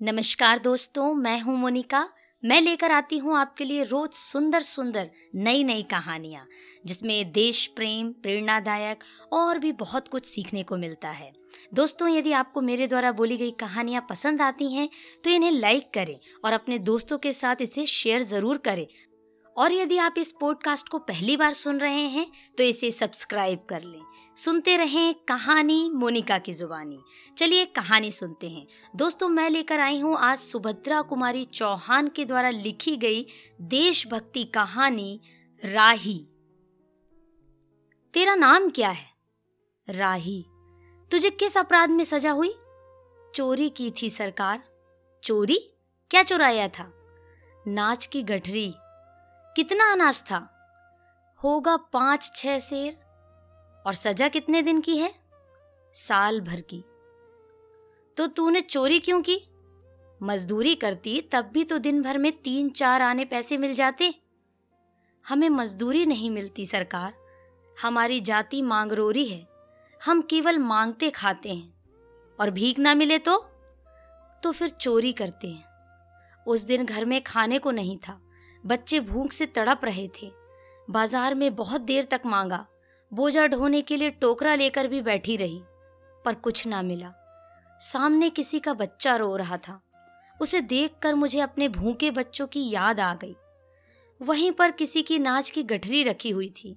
नमस्कार दोस्तों, मैं हूँ मोनिका। मैं लेकर आती हूँ आपके लिए रोज सुंदर सुंदर नई नई कहानियाँ, जिसमें देश प्रेम, प्रेरणादायक और भी बहुत कुछ सीखने को मिलता है। दोस्तों, यदि आपको मेरे द्वारा बोली गई कहानियाँ पसंद आती हैं तो इन्हें लाइक करें और अपने दोस्तों के साथ इसे शेयर ज़रूर करें। और यदि आप इस पॉडकास्ट को पहली बार सुन रहे हैं तो इसे सब्सक्राइब कर लें। सुनते रहें कहानी मोनिका की जुबानी। चलिए कहानी सुनते हैं। दोस्तों, मैं लेकर आई हूँ आज सुभद्रा कुमारी चौहान के द्वारा लिखी गई देशभक्ति कहानी राही। तेरा नाम क्या है? राही। तुझे किस अपराध में सजा हुई? चोरी की थी सरकार। चोरी? क्या चुराया था? नाच की गठरी। कितना अनाज था? होगा पाँच छह शेर। और सजा कितने दिन की है? साल भर की। तो तूने चोरी क्यों की? मजदूरी करती तब भी तो दिन भर में तीन चार आने पैसे मिल जाते। हमें मजदूरी नहीं मिलती सरकार। हमारी जाति मांगरोरी है। हम केवल मांगते खाते हैं। और भीख ना मिले तो? तो फिर चोरी करते हैं। उस दिन घर में खाने को नहीं था। बच्चे भूख से तड़प रहे थे। बाज़ार में बहुत देर तक मांगा। बोझा ढोने के लिए टोकरा लेकर भी बैठी रही, पर कुछ ना मिला। सामने किसी का बच्चा रो रहा था। उसे देखकर मुझे अपने भूखे बच्चों की याद आ गई। वहीं पर किसी की नाच की गठरी रखी हुई थी।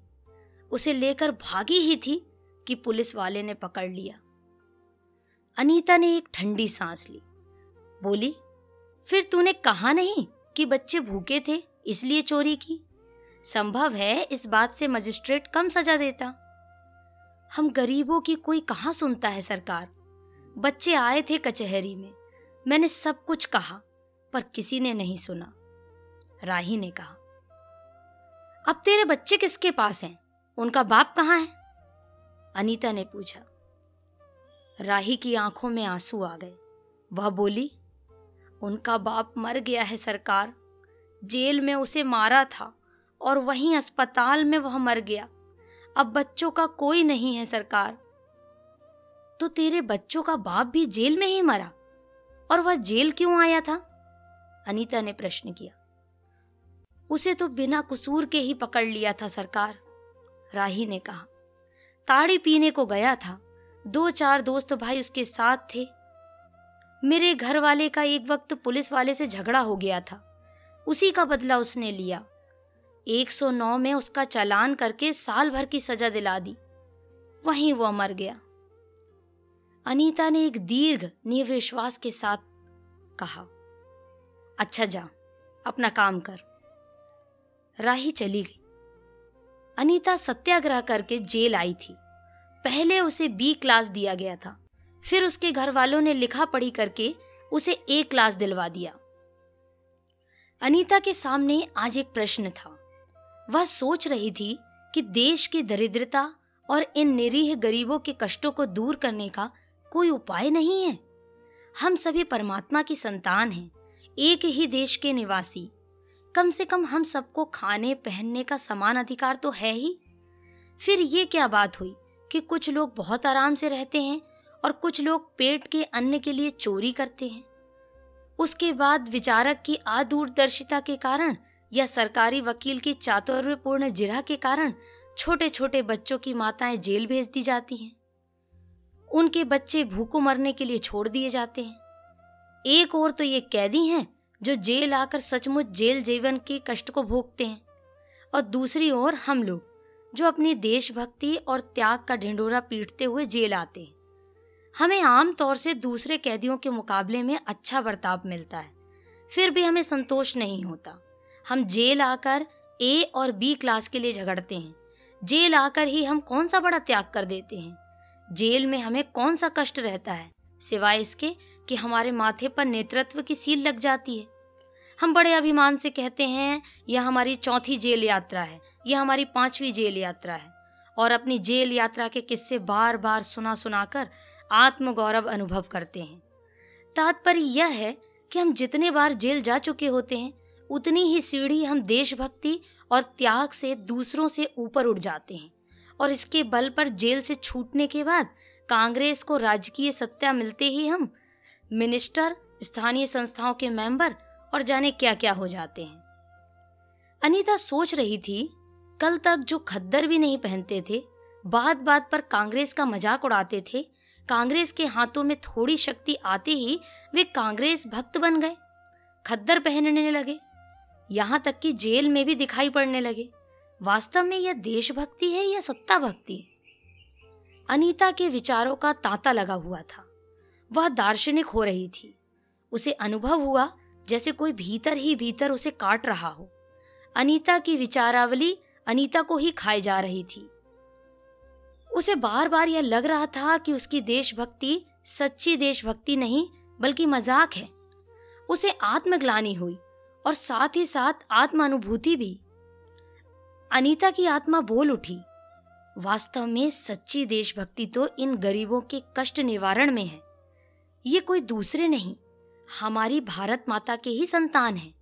उसे लेकर भागी ही थी कि पुलिस वाले ने पकड़ लिया। अनीता ने एक ठंडी सांस ली। बोली, फिर तूने कहा नहीं कि बच्चे भूखे थे इसलिए चोरी की? संभव है इस बात से मजिस्ट्रेट कम सजा देता। हम गरीबों की कोई कहाँ सुनता है सरकार? बच्चे आए थे कचहरी में, मैंने सब कुछ कहा, पर किसी ने नहीं सुना। राही ने कहा, अब तेरे बच्चे किसके पास हैं? उनका बाप कहाँ है? अनीता ने पूछा। राही की आँखों में आँसू आ गए। वह बोली, उनका बाप मर गया है सरकार। जेल में उसे मारा था। और वहीं अस्पताल में वह मर गया। अब बच्चों का कोई नहीं है सरकार। तो तेरे बच्चों का बाप भी जेल में ही मरा। और वह जेल क्यों आया था? अनीता ने प्रश्न किया। उसे तो बिना कसूर के ही पकड़ लिया था सरकार, राही ने कहा। ताड़ी पीने को गया था। दो चार दोस्त भाई उसके साथ थे। मेरे घर वाले का एक वक्त पुलिस वाले से झगड़ा हो गया था। उसी का बदला उसने लिया। 109 में उसका चालान करके साल भर की सजा दिला दी। वहीं वह मर गया। अनीता ने एक दीर्घ निविश्वास के साथ कहा अच्छा जा, अपना काम कर। राही चली गई। अनीता सत्याग्रह करके जेल आई थी। पहले उसे बी क्लास दिया गया था। फिर उसके घर वालों ने लिखा पढ़ी करके उसे ए क्लास दिलवा दिया। अनीता के सामने आज एक प्रश्न था। वह सोच रही थी कि देश की दरिद्रता और इन निरीह गरीबों के कष्टों को दूर करने का कोई उपाय नहीं है। हम सभी परमात्मा की संतान हैं, एक ही देश के निवासी। कम से कम हम सबको खाने, पहनने का समान अधिकार तो है ही। फिर ये क्या बात हुई कि कुछ लोग बहुत आराम से रहते हैं और कुछ लोग पेट के अन्न के लिए चोरी करते हैं? उसके बाद विचारक की आदूरदर्शिता के कारण या सरकारी वकील की चातुर्यपूर्ण जिरा के कारण छोटे छोटे बच्चों की माताएँ जेल भेज दी जाती हैं। उनके बच्चे भूखों मरने के लिए छोड़ दिए जाते हैं। एक और तो ये कैदी हैं जो जेल आकर सचमुच जेल जीवन के कष्ट को भोगते हैं। और दूसरी ओर हम लोग, जो अपनी देशभक्ति और त्याग का ढिंडोरा पीटते हुए जेल आते हैं। हमें आम तौर से दूसरे कैदियों के मुकाबले में अच्छा बर्ताव मिलता है। फिर भी हमें संतोष नहीं होता। हम जेल आकर ए और बी क्लास के लिए झगड़ते हैं। जेल आकर ही हम कौन सा बड़ा त्याग कर देते हैं? जेल में हमें कौन सा कष्ट रहता है? सिवाय इसके कि हमारे माथे पर नेतृत्व की सील लग जाती है। हम बड़े अभिमान से कहते हैं, यह हमारी चौथी जेल यात्रा है, यह हमारी पांचवी जेल यात्रा है। और अपनी जेल यात्रा के किस्से बार बार सुना सुनाकर आत्मगौरव अनुभव करते हैं। तात्पर्य यह है कि हम जितने बार जेल जा चुके होते हैं उतनी ही सीढ़ी हम देशभक्ति और त्याग से दूसरों से ऊपर उठ जाते हैं। और इसके बल पर जेल से छूटने के बाद कांग्रेस को राजकीय सत्ता मिलते ही हम मिनिस्टर, स्थानीय संस्थाओं के मेंबर और जाने क्या क्या हो जाते हैं। अनीता सोच रही थी, कल तक जो खद्दर भी नहीं पहनते थे बात बात पर कांग्रेस का मज़ाक उड़ाते थे, कांग्रेस के हाथों में थोड़ी शक्ति आते ही वे कांग्रेस भक्त बन गए। खद्दर पहनने लगे। यहाँ तक कि जेल में भी दिखाई पड़ने लगे। वास्तव में यह देशभक्ति है या सत्ता भक्ति अनीता के विचारों का तांता लगा हुआ था। वह दार्शनिक हो रही थी। उसे अनुभव हुआ जैसे कोई भीतर ही भीतर उसे काट रहा हो। अनीता की विचारावली अनीता को ही खाई जा रही थी। उसे बार बार यह लग रहा था कि उसकी देशभक्ति सच्ची देशभक्ति नहीं, बल्कि मज़ाक है। उसे आत्मग्लानी हुई। और साथ ही साथ आत्मानुभूति भी। अनीता की आत्मा बोल उठी, वास्तव में सच्ची देशभक्ति तो इन गरीबों के कष्ट निवारण में है। ये कोई दूसरे नहीं, हमारी भारत माता के ही संतान हैं।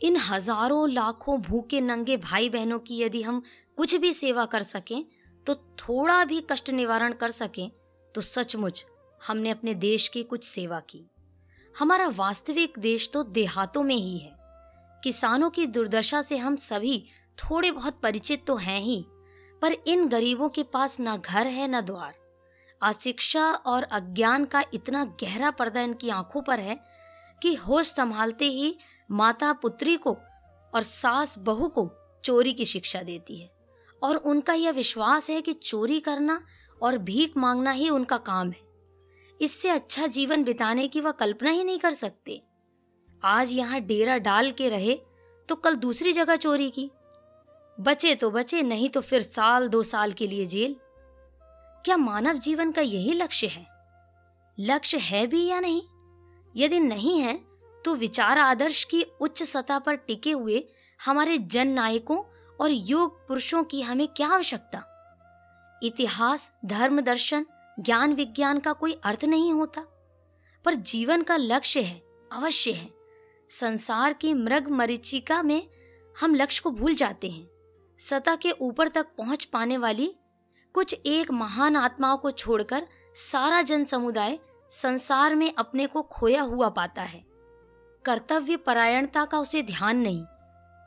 इन हज़ारों लाखों भूखे नंगे भाई बहनों की यदि हम कुछ भी सेवा कर सकें तो थोड़ा भी कष्ट निवारण कर सकें तो सचमुच हमने अपने देश की कुछ सेवा की। हमारा वास्तविक देश तो देहातों में ही है। किसानों की दुर्दशा से हम सभी थोड़े बहुत परिचित तो हैं ही, पर इन गरीबों के पास ना घर है, ना द्वार। अशिक्षा और अज्ञान का इतना गहरा पर्दा इनकी आँखों पर है कि होश संभालते ही माता पुत्री को और सास बहू को चोरी की शिक्षा देती है। और उनका यह विश्वास है कि चोरी करना और भीख मांगना ही उनका काम है। इससे अच्छा जीवन बिताने की वह कल्पना ही नहीं कर सकते। आज यहाँ डेरा डाल के रहे तो कल दूसरी जगह चोरी की। बचे तो बचे, नहीं तो फिर साल दो साल के लिए जेल। क्या मानव जीवन का यही लक्ष्य है? लक्ष्य है भी या नहीं? यदि नहीं है तो विचार आदर्श की उच्च सतह पर टिके हुए हमारे जन नायकों और योग पुरुषों की हमें क्या आवश्यकता? इतिहास, धर्म दर्शन ज्ञान विज्ञान का कोई अर्थ नहीं होता। पर जीवन का लक्ष्य है, अवश्य है। संसार की मृग मरीचिका में हम लक्ष्य को भूल जाते हैं। सतह के ऊपर तक पहुँच पाने वाली कुछ एक महान आत्माओं को छोड़कर सारा जन समुदाय संसार में अपने को खोया हुआ पाता है। कर्तव्य परायणता का उसे ध्यान नहीं,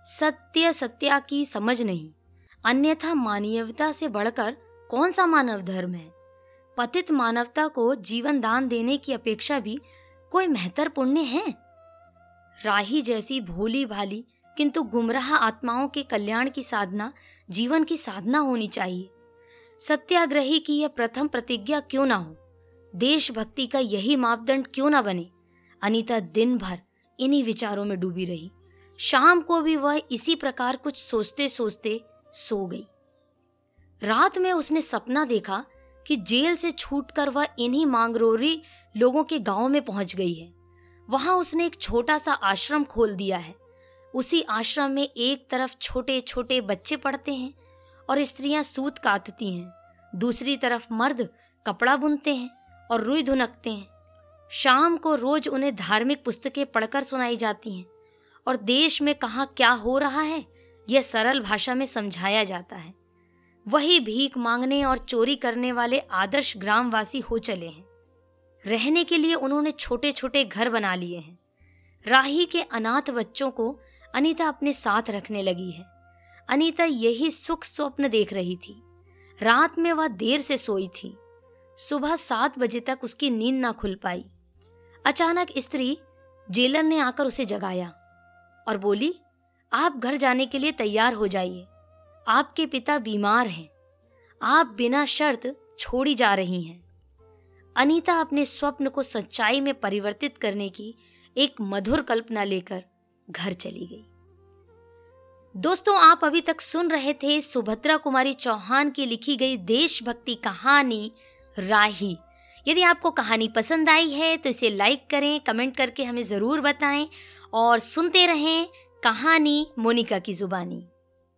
सत्य सत्या की समझ नहीं। अन्यथा मानवीयता से बढ़कर कौन सा मानव धर्म है? पतित मानवता को जीवन दान देने की अपेक्षा भी कोई महत्तर पुण्य है? राही जैसी भोली भाली, किंतु गुमराह आत्माओं के कल्याण की साधना, जीवन की साधना होनी चाहिए। सत्याग्रही की यह प्रथम प्रतिज्ञा क्यों ना हो? देशभक्ति का यही मापदंड क्यों ना बने? अनीता दिन भर इन्हीं विचारों में डूबी रही। शाम को भी वह इसी प्रकार कुछ सोचते सोचते सो गई। रात में उसने सपना देखा कि जेल से छूटकर वह इन्हीं मांगरोरी लोगों के गाँव में पहुँच गई है। वहाँ उसने एक छोटा सा आश्रम खोल दिया है। उसी आश्रम में एक तरफ़ छोटे छोटे बच्चे पढ़ते हैं और स्त्रियाँ सूत काटती हैं। दूसरी तरफ़ मर्द कपड़ा बुनते हैं और रुई धुनकते हैं। शाम को रोज उन्हें धार्मिक पुस्तकें पढ़कर सुनाई जाती हैं और देश में कहाँ क्या हो रहा है, यह सरल भाषा में समझाया जाता है। वही भीख मांगने और चोरी करने वाले आदर्श ग्रामवासी हो चले हैं। रहने के लिए उन्होंने छोटे छोटे घर बना लिए हैं। राही के अनाथ बच्चों को अनीता अपने साथ रखने लगी है। अनीता यही सुख स्वप्न देख रही थी। रात में वह देर से सोई थी। सुबह सात बजे तक उसकी नींद ना खुल पाई। अचानक स्त्री जेलर ने आकर उसे जगाया और बोली, आप घर जाने के लिए तैयार हो जाइए। आपके पिता बीमार हैं। आप बिना शर्त छोड़ी जा रही हैं। अनीता अपने स्वप्न को सच्चाई में परिवर्तित करने की एक मधुर कल्पना लेकर घर चली गई। दोस्तों, आप अभी तक सुन रहे थे सुभद्रा कुमारी चौहान की लिखी गई देशभक्ति कहानी राही। यदि आपको कहानी पसंद आई है तो इसे लाइक करें, कमेंट करके हमें ज़रूर बताएँ और सुनते रहें कहानी मोनिका की जुबानी।